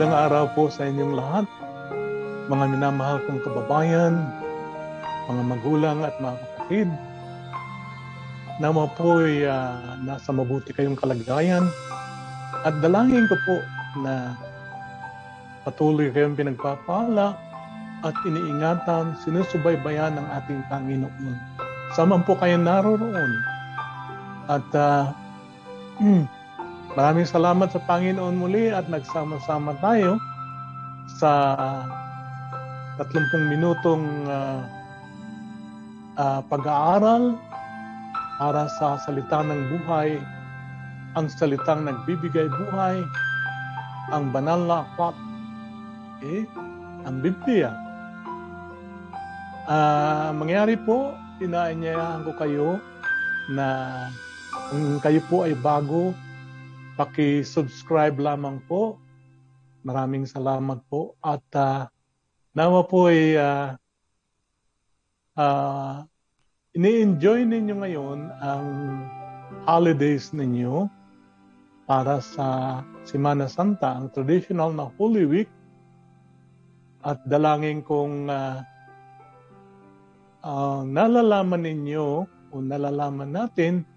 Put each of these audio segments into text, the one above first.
Magandang araw po sa inyong lahat, mga minamahal kong kababayan, mga magulang at mga kapatid. Nawa po ay uh, nasa mabuti kayong kalagayan at dalangin ko po na patuloy kayong pinagpapala at iniingatan, sinusubaybayan ng ating Panginoon. Saman po kayo naroroon. At uh, Maraming salamat sa Panginoon muli at nagsama-sama tayo sa 30 minutong uh, uh, pag-aaral para sa salita ng buhay, ang salitang nagbibigay buhay, ang banal na aklat, eh, ang Biblia. Uh, mangyari po, inaanyayahan ko kayo na kung kayo po ay bago Paki-subscribe lamang po. Maraming salamat po. At uh, nawa po ay uh, uh, ini-enjoy ninyo ngayon ang holidays ninyo para sa Semana Santa, ang traditional na Holy Week. At dalangin kong uh, uh, nalalaman ninyo o nalalaman natin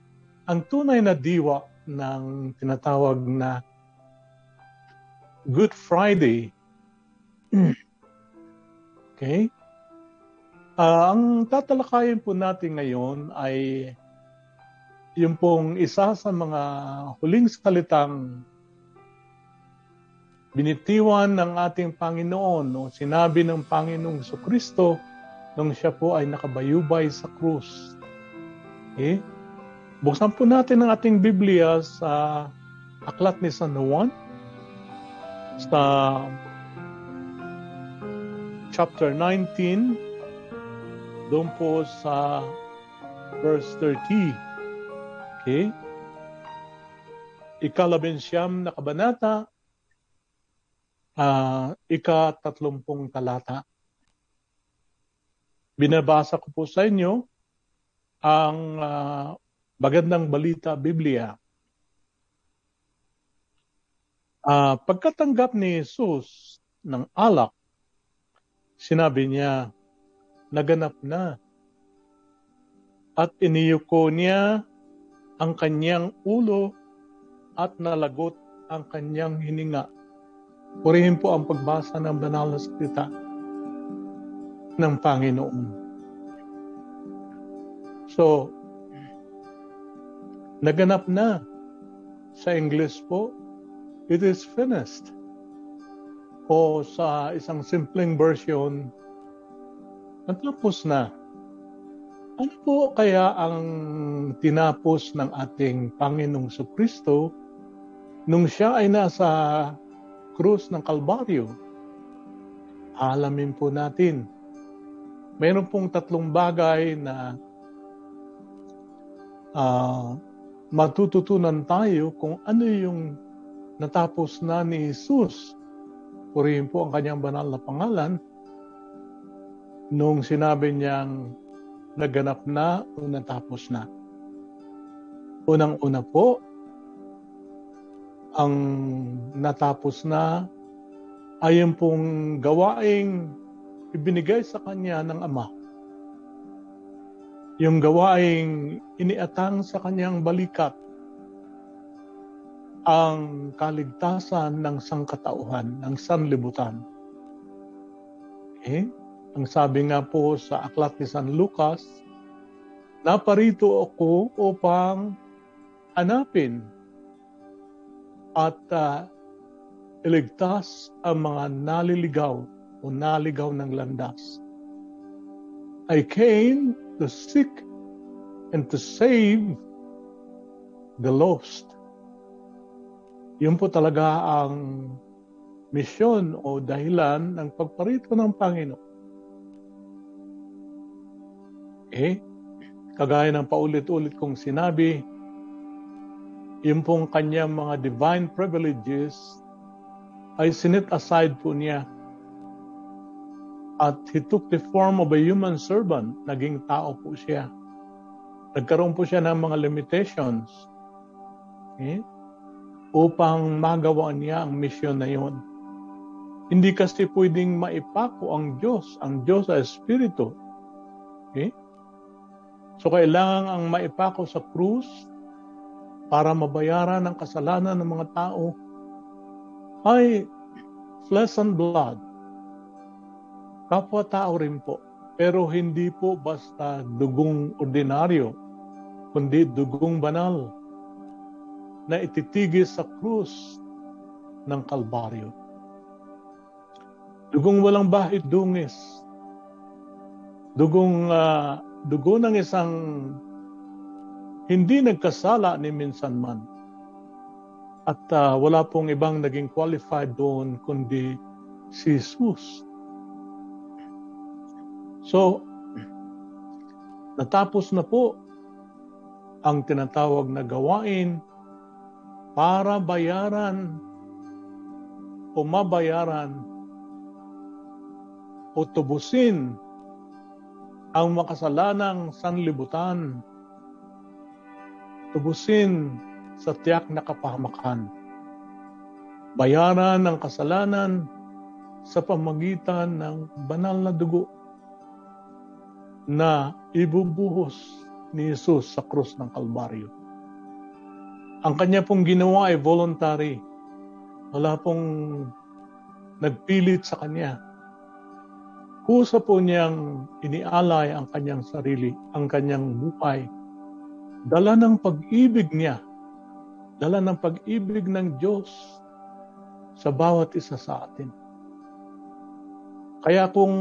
ang tunay na diwa ng tinatawag na Good Friday. okay? Uh, ang tatalakayin po natin ngayon ay yung pong isa sa mga huling salitang binitiwan ng ating Panginoon o sinabi ng Panginoong Kristo nung siya po ay nakabayubay sa krus. Okay? Buksan po natin ang ating Biblia sa Aklat ni San Juan sa chapter 19 doon po sa verse 30. Okay? Ikalabensyam na kabanata, uh, ika-tatlumpong talata. Binabasa ko po sa inyo ang uh, Magandang Balita Biblia. Uh, pagkatanggap ni Jesus ng alak, sinabi niya, naganap na. At iniyuko niya ang kanyang ulo at nalagot ang kanyang hininga. Purihin po ang pagbasa ng banal na salita ng Panginoon. So, Naganap na. Sa English po, it is finished. O sa isang simpleng version, natapos na. Ano po kaya ang tinapos ng ating Panginoong Kristo nung siya ay nasa krus ng Kalbaryo? Alamin po natin. Mayroon pong tatlong bagay na uh, matututunan tayo kung ano yung natapos na ni Jesus. Purihin po ang kanyang banal na pangalan nung sinabi niyang naganap na o natapos na. Unang-una po, ang natapos na ay yung pong gawaing ibinigay sa kanya ng Ama yung gawaing iniatang sa kanyang balikat ang kaligtasan ng sangkatauhan, ng sanlibutan. Okay? Ang sabi nga po sa aklat ni San Lucas, naparito ako upang hanapin at uh, iligtas ang mga naliligaw o naligaw ng landas. I came to seek and to save the lost. Yun po talaga ang misyon o dahilan ng pagparito ng Panginoon. Eh, kagaya ng paulit-ulit kong sinabi, yung pong kanyang mga divine privileges ay sinit aside po niya at he took the form of a human servant. Naging tao po siya. Nagkaroon po siya ng mga limitations. Okay? Upang magawa niya ang mission na yun. Hindi kasi pwedeng maipako ang Diyos. Ang Diyos ay Espiritu. Okay? So kailangan ang maipako sa krus para mabayaran ang kasalanan ng mga tao ay flesh and blood. Kapwa-tao rin po. Pero hindi po basta dugong ordinaryo, kundi dugong banal na ititigis sa krus ng Kalbaryo. Dugong walang bahid dungis. Dugong uh, dugo ng isang hindi nagkasala ni minsan man. At uh, wala pong ibang naging qualified doon kundi si Jesus. So, natapos na po ang tinatawag na gawain para bayaran o mabayaran o tubusin ang makasalanang sanlibutan, tubusin sa tiyak na kapahamakan, bayaran ng kasalanan sa pamagitan ng banal na dugo na ibubuhos ni Jesus sa krus ng Kalbaryo. Ang kanya pong ginawa ay voluntary. Wala pong nagpilit sa kanya Kusa po niyang inialay ang kanyang sarili, ang kanyang buhay. Dala ng pag-ibig niya, dala ng pag-ibig ng Diyos sa bawat isa sa atin. Kaya kung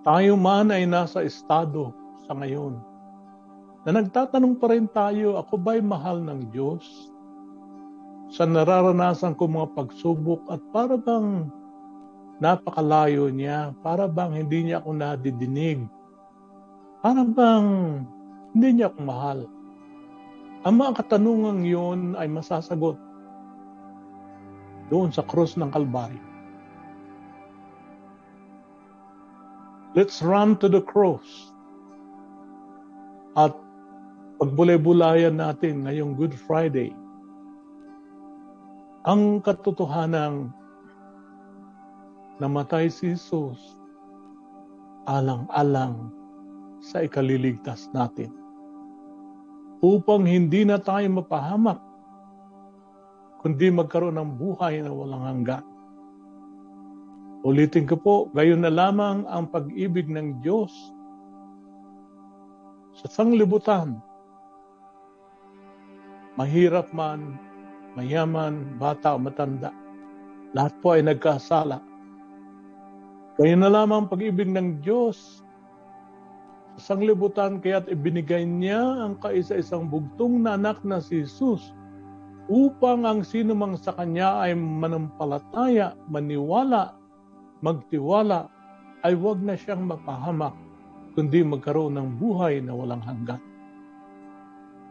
tayo man ay nasa estado sa ngayon, na nagtatanong pa rin tayo, ako ba'y mahal ng Diyos? Sa nararanasan ko mga pagsubok at para bang napakalayo niya. Para bang hindi niya ako nadidinig. Para bang hindi niya ako mahal. Ang mga katanungang yun ay masasagot doon sa krus ng Kalbaryo. Let's run to the cross. At pagbulay-bulayan natin ngayong Good Friday, ang katotohanan namatay si Jesus alang-alang sa ikaliligtas natin. Upang hindi na tayo mapahamak, kundi magkaroon ng buhay na walang hanggan. Ulitin ko po, gayon na lamang ang pag-ibig ng Diyos sa sanglibutan. Mahirap man, mayaman, bata o matanda, lahat po ay nagkasala kaya na lamang pag-ibig ng Diyos sa sanglibutan kaya't ibinigay niya ang kaisa-isang bugtong na anak na si Jesus upang ang sino mang sa Kanya ay manampalataya, maniwala, magtiwala, ay wag na siyang mapahamak, kundi magkaroon ng buhay na walang hanggan.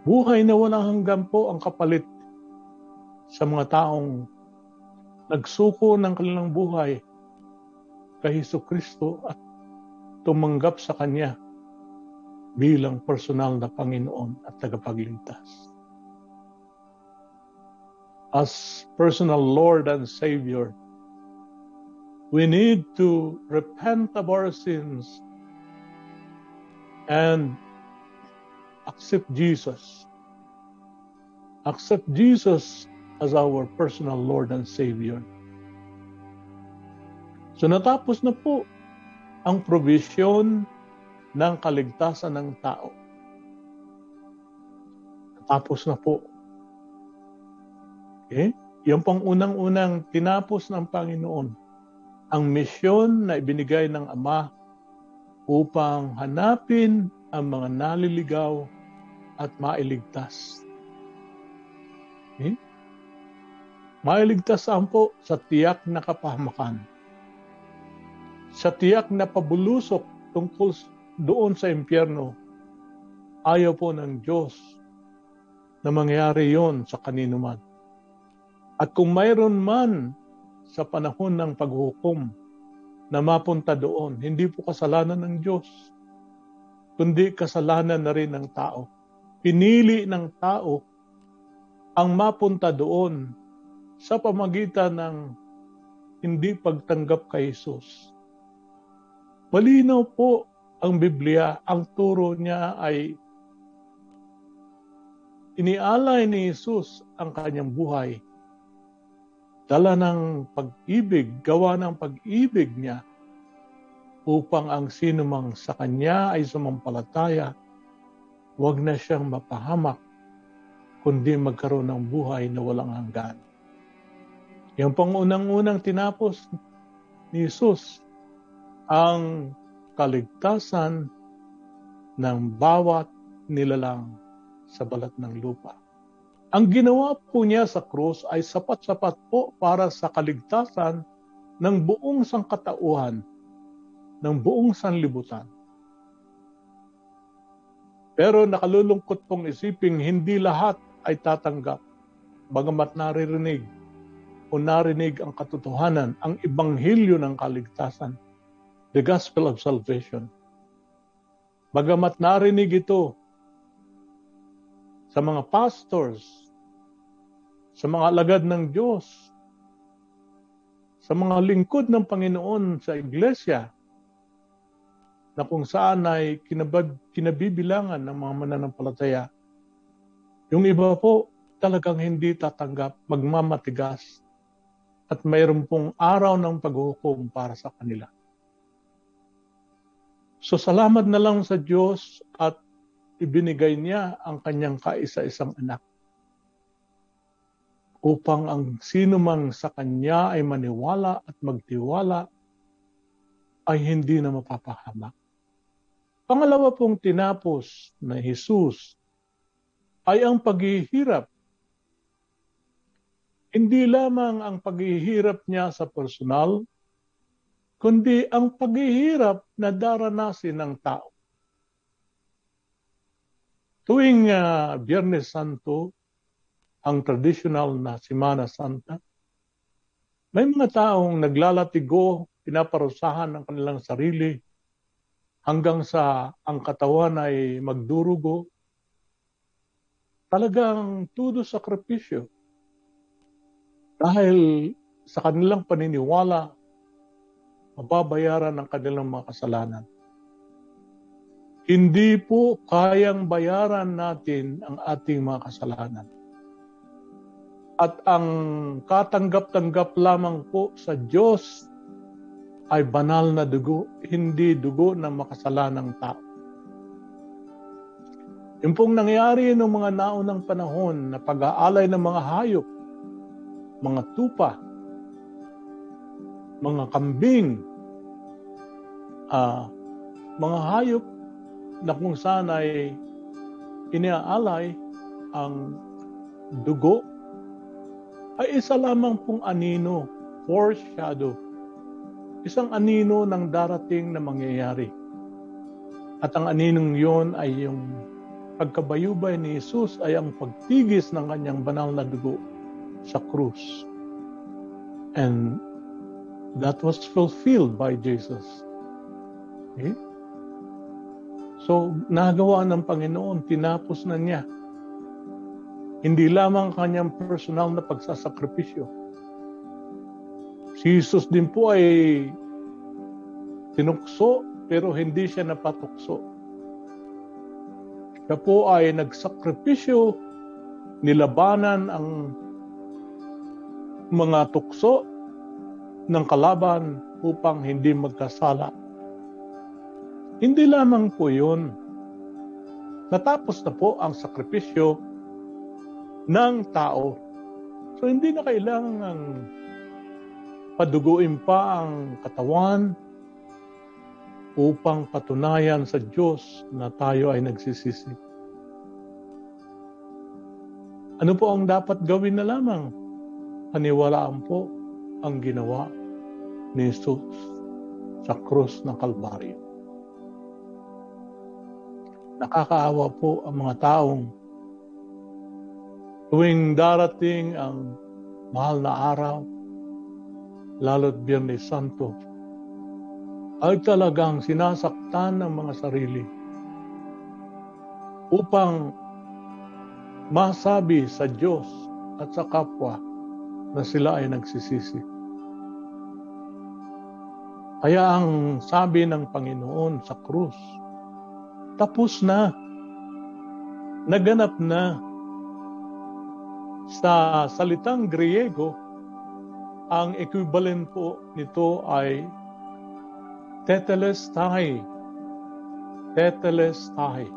Buhay na walang hanggan po ang kapalit sa mga taong nagsuko ng kanilang buhay kay Heso Kristo at tumanggap sa Kanya bilang personal na Panginoon at tagapagligtas. As personal Lord and Savior, we need to repent of our sins and accept Jesus. Accept Jesus as our personal Lord and Savior. So natapos na po ang provision ng kaligtasan ng tao. Natapos na po. Okay? Yan pong unang-unang tinapos ng Panginoon. Ang misyon na ibinigay ng Ama upang hanapin ang mga naliligaw at mailigtas. Okay? Mailigtas saan po? Sa tiyak na kapahamakan sa tiyak na pabulusok tungkol doon sa impyerno, ayaw po ng Diyos na mangyari yon sa kanino man. At kung mayroon man sa panahon ng paghukom na mapunta doon, hindi po kasalanan ng Diyos, kundi kasalanan na rin ng tao. Pinili ng tao ang mapunta doon sa pamagitan ng hindi pagtanggap kay Jesus. Malinaw po ang Biblia, ang turo niya ay inialay ni Jesus ang kanyang buhay. Dala ng pag-ibig, gawa ng pag-ibig niya upang ang sinumang sa kanya ay sumampalataya, huwag na siyang mapahamak, kundi magkaroon ng buhay na walang hanggan. Yung pangunang-unang tinapos ni Jesus ang kaligtasan ng bawat nilalang sa balat ng lupa. Ang ginawa po niya sa krus ay sapat-sapat po para sa kaligtasan ng buong sangkatauhan ng buong sanlibutan. Pero nakalulungkot pong isiping hindi lahat ay tatanggap bagamat naririnig o narinig ang katotohanan, ang ibanghilyo ng kaligtasan, the gospel of salvation. Bagamat narinig ito sa mga pastors, sa mga alagad ng Diyos, sa mga lingkod ng Panginoon sa iglesia, na kung saan ay kinabag, kinabibilangan ng mga mananampalataya. Yung iba po talagang hindi tatanggap, magmamatigas at mayroon pong araw ng paghukom para sa kanila. So salamat na lang sa Diyos at ibinigay niya ang kanyang kaisa-isang anak upang ang sino mang sa kanya ay maniwala at magtiwala ay hindi na mapapahamak. Pangalawa pong tinapos na Jesus ay ang paghihirap. Hindi lamang ang paghihirap niya sa personal, kundi ang paghihirap na daranasin ng tao. Tuwing uh, Biyernes Santo, ang traditional na Simana Santa, may mga taong naglalatigo, pinaparusahan ng kanilang sarili, hanggang sa ang katawan ay magdurugo, talagang tudo sakripisyo. Dahil sa kanilang paniniwala, mababayaran ang kanilang mga kasalanan. Hindi po kayang bayaran natin ang ating mga kasalanan. At ang katanggap-tanggap lamang po sa Diyos ay banal na dugo, hindi dugo ng makasalanang tao. Yung pong nangyari noong mga naunang panahon na pag-aalay ng mga hayop, mga tupa, mga kambing, uh, mga hayop na kung saan ay iniaalay ang dugo ay isa lamang pong anino, foreshadow isang anino ng darating na mangyayari. At ang aninong yon ay yung pagkabayubay ni Jesus ay ang pagtigis ng kanyang banal na dugo sa krus. And that was fulfilled by Jesus. Okay? So, nagawa ng Panginoon, tinapos na niya. Hindi lamang kanyang personal na pagsasakripisyo, Si Jesus din po ay tinukso pero hindi siya napatukso. Siya po ay nagsakripisyo, nilabanan ang mga tukso ng kalaban upang hindi magkasala. Hindi lamang po yun. Natapos na po ang sakripisyo ng tao. So hindi na kailangan paduguin pa ang katawan upang patunayan sa Diyos na tayo ay nagsisisi. Ano po ang dapat gawin na lamang? Paniwalaan po ang ginawa ni Jesus sa krus ng Kalbaryo. Nakakaawa po ang mga taong tuwing darating ang mahal na araw, lalo't Biyernes Santo, ay talagang sinasaktan ng mga sarili upang masabi sa Diyos at sa kapwa na sila ay nagsisisi. Kaya ang sabi ng Panginoon sa krus, tapos na, naganap na. Sa salitang Griego, ang equivalent po nito ay tetelestai. Tetelestai.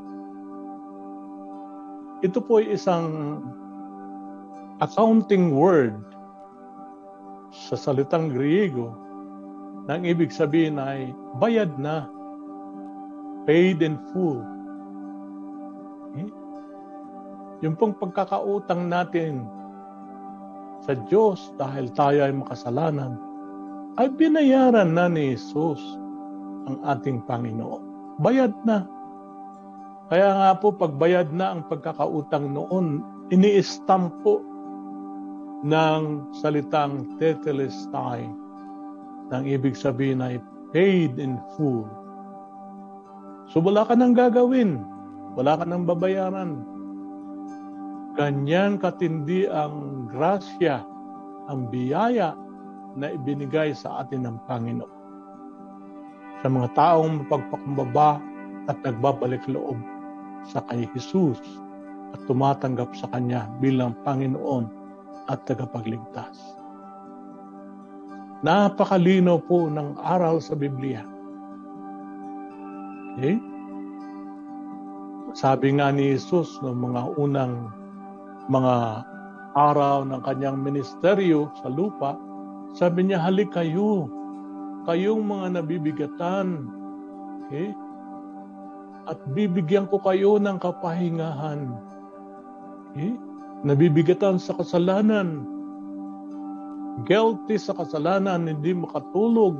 Ito po ay isang accounting word sa salitang Griego na ang ibig sabihin ay bayad na, paid in full. Yung pong pagkakautang natin sa Diyos dahil tayo ay makasalanan, ay binayaran na ni Jesus ang ating Panginoon. Bayad na. Kaya nga po, pagbayad na ang pagkakautang noon, ini-stamp po ng salitang tetelestai. Nang ibig sabihin ay paid in full. So wala ka nang gagawin. Wala ka nang babayaran Ganyan katindi ang grasya, ang biyaya na ibinigay sa atin ng Panginoon. Sa mga taong mapagpakumbaba at nagbabalik loob sa kay Jesus at tumatanggap sa Kanya bilang Panginoon at tagapagligtas. Napakalino po ng aral sa Biblia. Okay? Sabi nga ni Jesus ng mga unang mga araw ng kanyang ministeryo sa lupa, sabi niya, halik kayo, kayong mga nabibigatan, okay? at bibigyan ko kayo ng kapahingahan. Okay? Nabibigatan sa kasalanan, guilty sa kasalanan, hindi makatulog,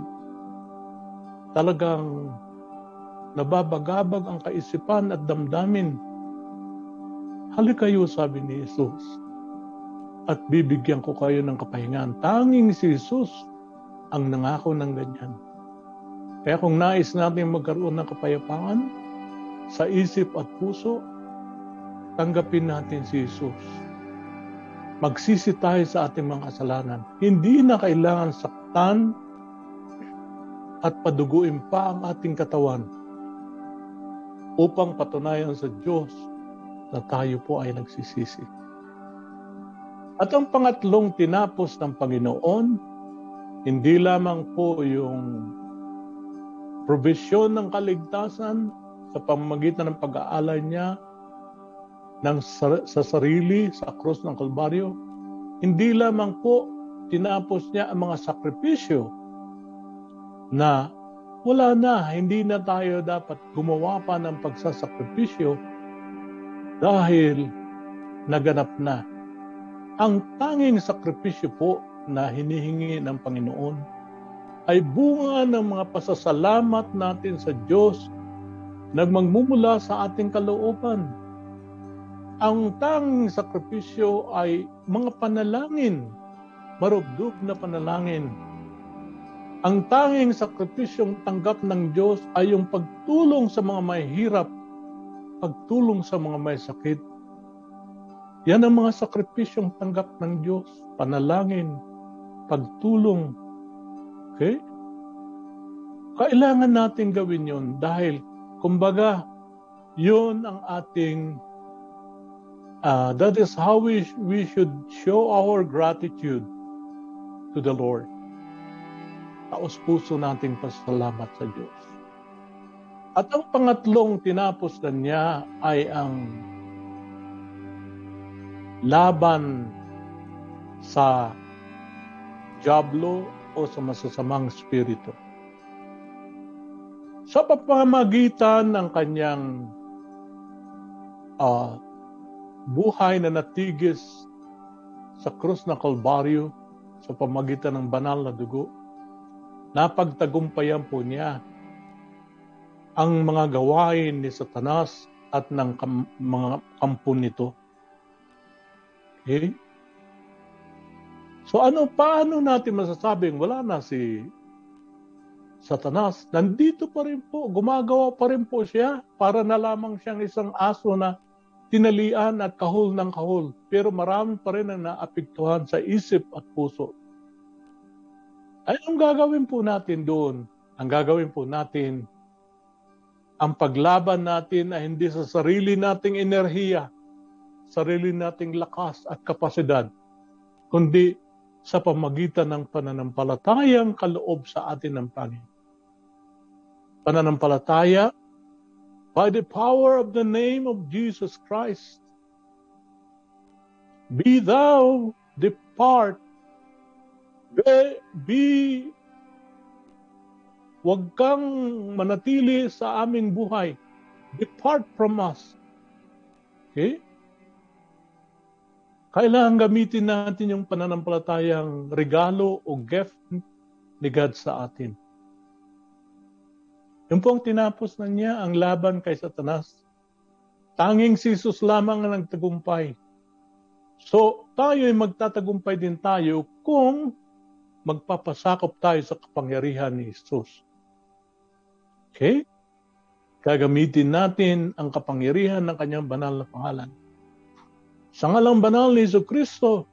talagang nababagabag ang kaisipan at damdamin Halik kayo, sabi ni Jesus, at bibigyan ko kayo ng kapahingan. Tanging si Jesus ang nangako ng ganyan. Kaya kung nais natin magkaroon ng kapayapaan sa isip at puso, tanggapin natin si Jesus. Magsisi tayo sa ating mga kasalanan. Hindi na kailangan saktan at paduguin pa ang ating katawan upang patunayan sa Diyos na tayo po ay nagsisisi. At ang pangatlong tinapos ng Panginoon, hindi lamang po yung provision ng kaligtasan sa pamamagitan ng pag-aalay niya ng sa sarili sa krus ng Kalbaryo, hindi lamang po tinapos niya ang mga sakripisyo na wala na, hindi na tayo dapat gumawa pa ng pagsasakripisyo dahil naganap na ang tanging sakripisyo po na hinihingi ng Panginoon ay bunga ng mga pasasalamat natin sa Diyos nagmagmumula sa ating kalooban. Ang tanging sakripisyo ay mga panalangin, marubdub na panalangin. Ang tanging sakripisyong tanggap ng Diyos ay yung pagtulong sa mga mahihirap pagtulong sa mga may sakit. Yan ang mga sakripisyong tanggap ng Diyos, panalangin, pagtulong. Okay? Kailangan natin gawin yon dahil, kumbaga, yon ang ating, uh, that is how we, we should show our gratitude to the Lord. Taos puso nating pasalamat sa Diyos. At ang pangatlong tinapos na niya ay ang laban sa Diablo o sa masasamang spirito. Sa pamamagitan ng kanyang uh, buhay na natigis sa krus ng Kalbaryo sa pamagitan ng banal na dugo, napagtagumpayan po niya ang mga gawain ni Satanas at ng kam- mga kampo nito. Okay? So ano, paano natin masasabing wala na si Satanas? Nandito pa rin po, gumagawa pa rin po siya para na lamang siyang isang aso na tinalian at kahol ng kahol. Pero marami pa rin ang naapektuhan sa isip at puso. Anong gagawin po natin doon? ang gagawin po natin, ang paglaban natin ay hindi sa sarili nating enerhiya, sarili nating lakas at kapasidad, kundi sa pamagitan ng pananampalatayang kaloob sa atin ng Panginoon. Pananampalataya by the power of the name of Jesus Christ. Be thou depart. Be, be Huwag kang manatili sa aming buhay. Depart from us. Okay? Kailangan gamitin natin yung pananampalatayang regalo o gift ni God sa atin. Yung po ang tinapos na niya ang laban kay Satanas. Tanging si Jesus lamang ang nagtagumpay. So, tayo ay magtatagumpay din tayo kung magpapasakop tayo sa kapangyarihan ni Jesus. Okay? Gagamitin natin ang kapangyarihan ng kanyang banal na pangalan. Sa ngalang banal ni Iso Kristo,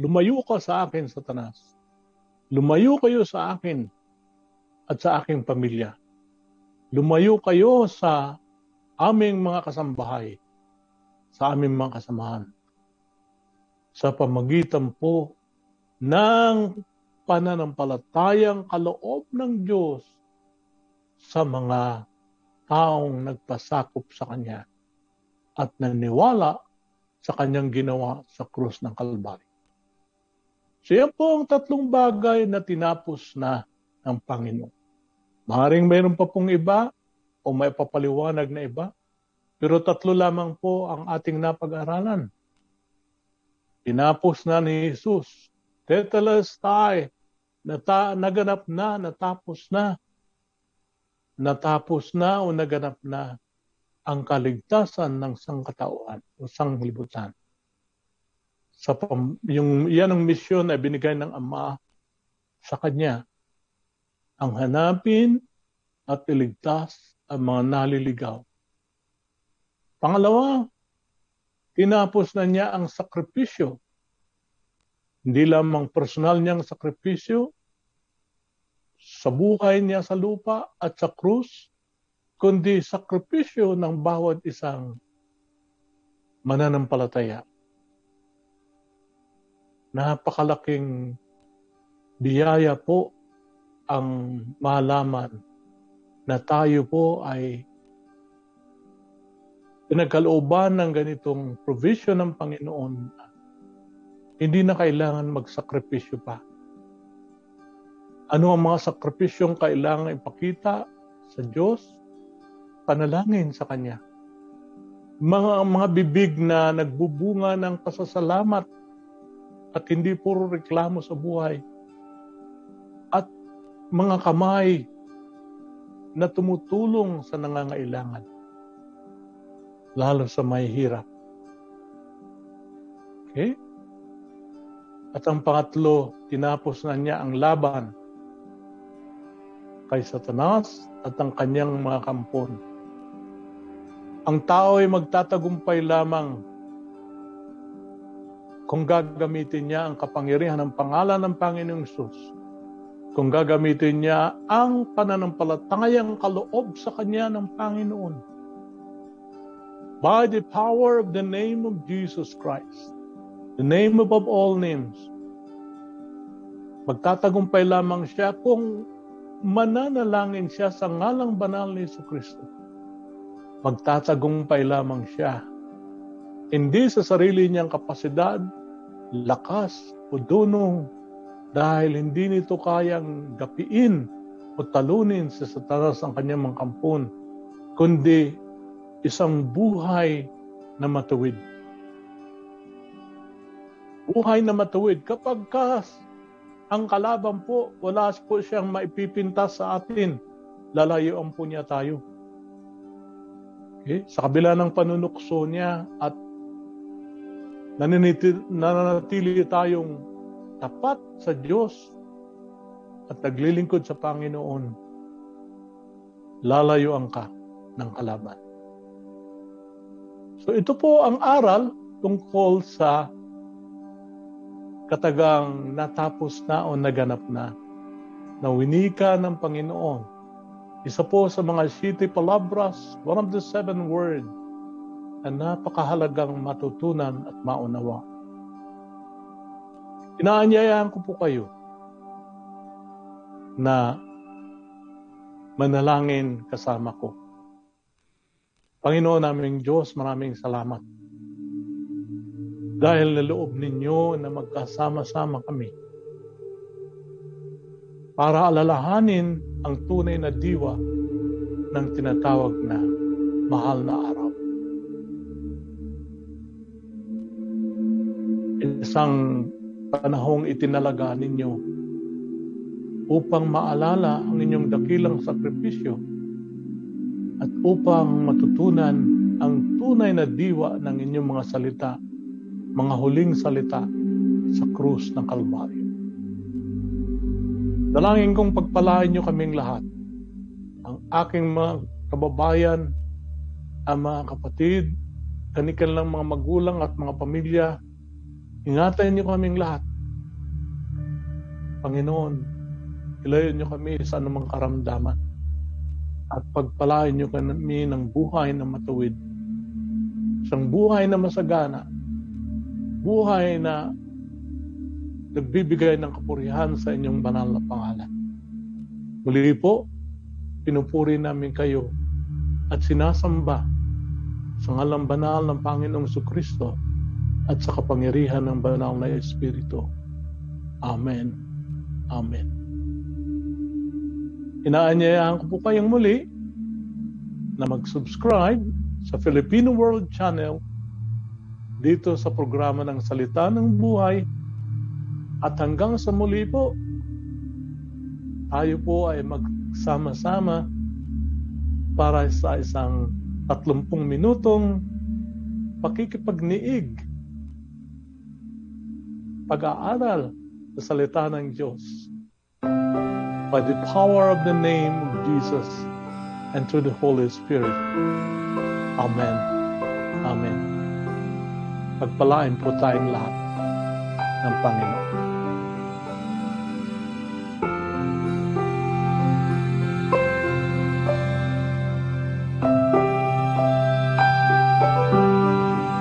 lumayo ka sa akin, Satanas. Lumayo kayo sa akin at sa aking pamilya. Lumayo kayo sa aming mga kasambahay, sa aming mga kasamahan. Sa pamagitan po ng pananampalatayang kaloob ng Diyos sa mga taong nagpasakop sa Kanya at naniwala sa Kanyang ginawa sa krus ng Kalbaryo. So yan po ang tatlong bagay na tinapos na ng Panginoon. Maring mayroon pa pong iba o may papaliwanag na iba, pero tatlo lamang po ang ating napag-aralan. Tinapos na ni Jesus. Tetelestai, nata, naganap na, natapos na natapos na o naganap na ang kaligtasan ng sangkatauhan o sanglibutan. Sa yung yan ang misyon ay binigay ng Ama sa kanya ang hanapin at iligtas ang mga naliligaw. Pangalawa, tinapos na niya ang sakripisyo. Hindi lamang personal niyang sakripisyo, sa buhay niya sa lupa at sa krus, kundi sakripisyo ng bawat isang mananampalataya. Napakalaking biyaya po ang malaman na tayo po ay pinagkalooban ng ganitong provision ng Panginoon. Hindi na kailangan magsakripisyo pa ano ang mga sakripisyong kailangan ipakita sa Diyos? Panalangin sa Kanya. Mga, mga bibig na nagbubunga ng pasasalamat at hindi puro reklamo sa buhay. At mga kamay na tumutulong sa nangangailangan. Lalo sa may hirap. Okay? At ang pangatlo, tinapos na niya ang laban kay Satanas at ang kanyang mga kampon. Ang tao ay magtatagumpay lamang kung gagamitin niya ang kapangyarihan ng pangalan ng Panginoong Isus. Kung gagamitin niya ang pananampalatayang kaloob sa Kanya ng Panginoon. By the power of the name of Jesus Christ, the name above all names, magtatagumpay lamang siya kung mananalangin siya sa ngalang banal ni Yesu Kristo. Magtatagumpay lamang siya. Hindi sa sarili niyang kapasidad, lakas o dunong dahil hindi nito kayang gapiin o talunin sa satanas ang kanyang mga kampon, kundi isang buhay na matuwid. Buhay na matuwid kapag ka ang kalaban po, wala po siyang maipipintas sa atin. Lalayuan po niya tayo. Okay? Sa kabila ng panunukso niya at nananatili tayong tapat sa Diyos at naglilingkod sa Panginoon, lalayuan ka ng kalaban. So ito po ang aral tungkol sa katagang natapos na o naganap na. na winika ng Panginoon. Isa po sa mga city palabras, one of the seven words na napakahalagang matutunan at maunawa. Inaanyayahan ko po kayo na manalangin kasama ko. Panginoon naming Diyos, maraming salamat. Dahil naloob ninyo na magkasama-sama kami para alalahanin ang tunay na diwa ng tinatawag na mahal na araw. Isang panahong itinalaga ninyo upang maalala ang inyong dakilang sakripisyo at upang matutunan ang tunay na diwa ng inyong mga salita, mga huling salita sa krus ng Kalbaryo. Dalangin kong pagpalain niyo kaming lahat, ang aking mga kababayan, ang mga kapatid, kanilang mga magulang at mga pamilya, ingatan niyo kaming lahat. Panginoon, ilayo niyo kami sa anumang karamdaman at pagpalain niyo kami ng buhay na matuwid. Isang buhay na masagana, buhay na nagbibigay ng kapurihan sa inyong banal na pangalan. Muli po, pinupuri namin kayo at sinasamba sa ngalang banal ng Panginoong Kristo at sa kapangyarihan ng banal na Espiritu. Amen. Amen. Inaanyayahan ko po kayong muli na mag-subscribe sa Filipino World Channel dito sa programa ng Salita ng Buhay at hanggang sa muli po, tayo po ay magsama-sama para sa isang 30 minutong pakikipagniig, pag-aaral sa salita ng Diyos by the power of the name of Jesus and through the Holy Spirit. Amen. Amen. Pagpalain po tayong lahat ng Panginoon.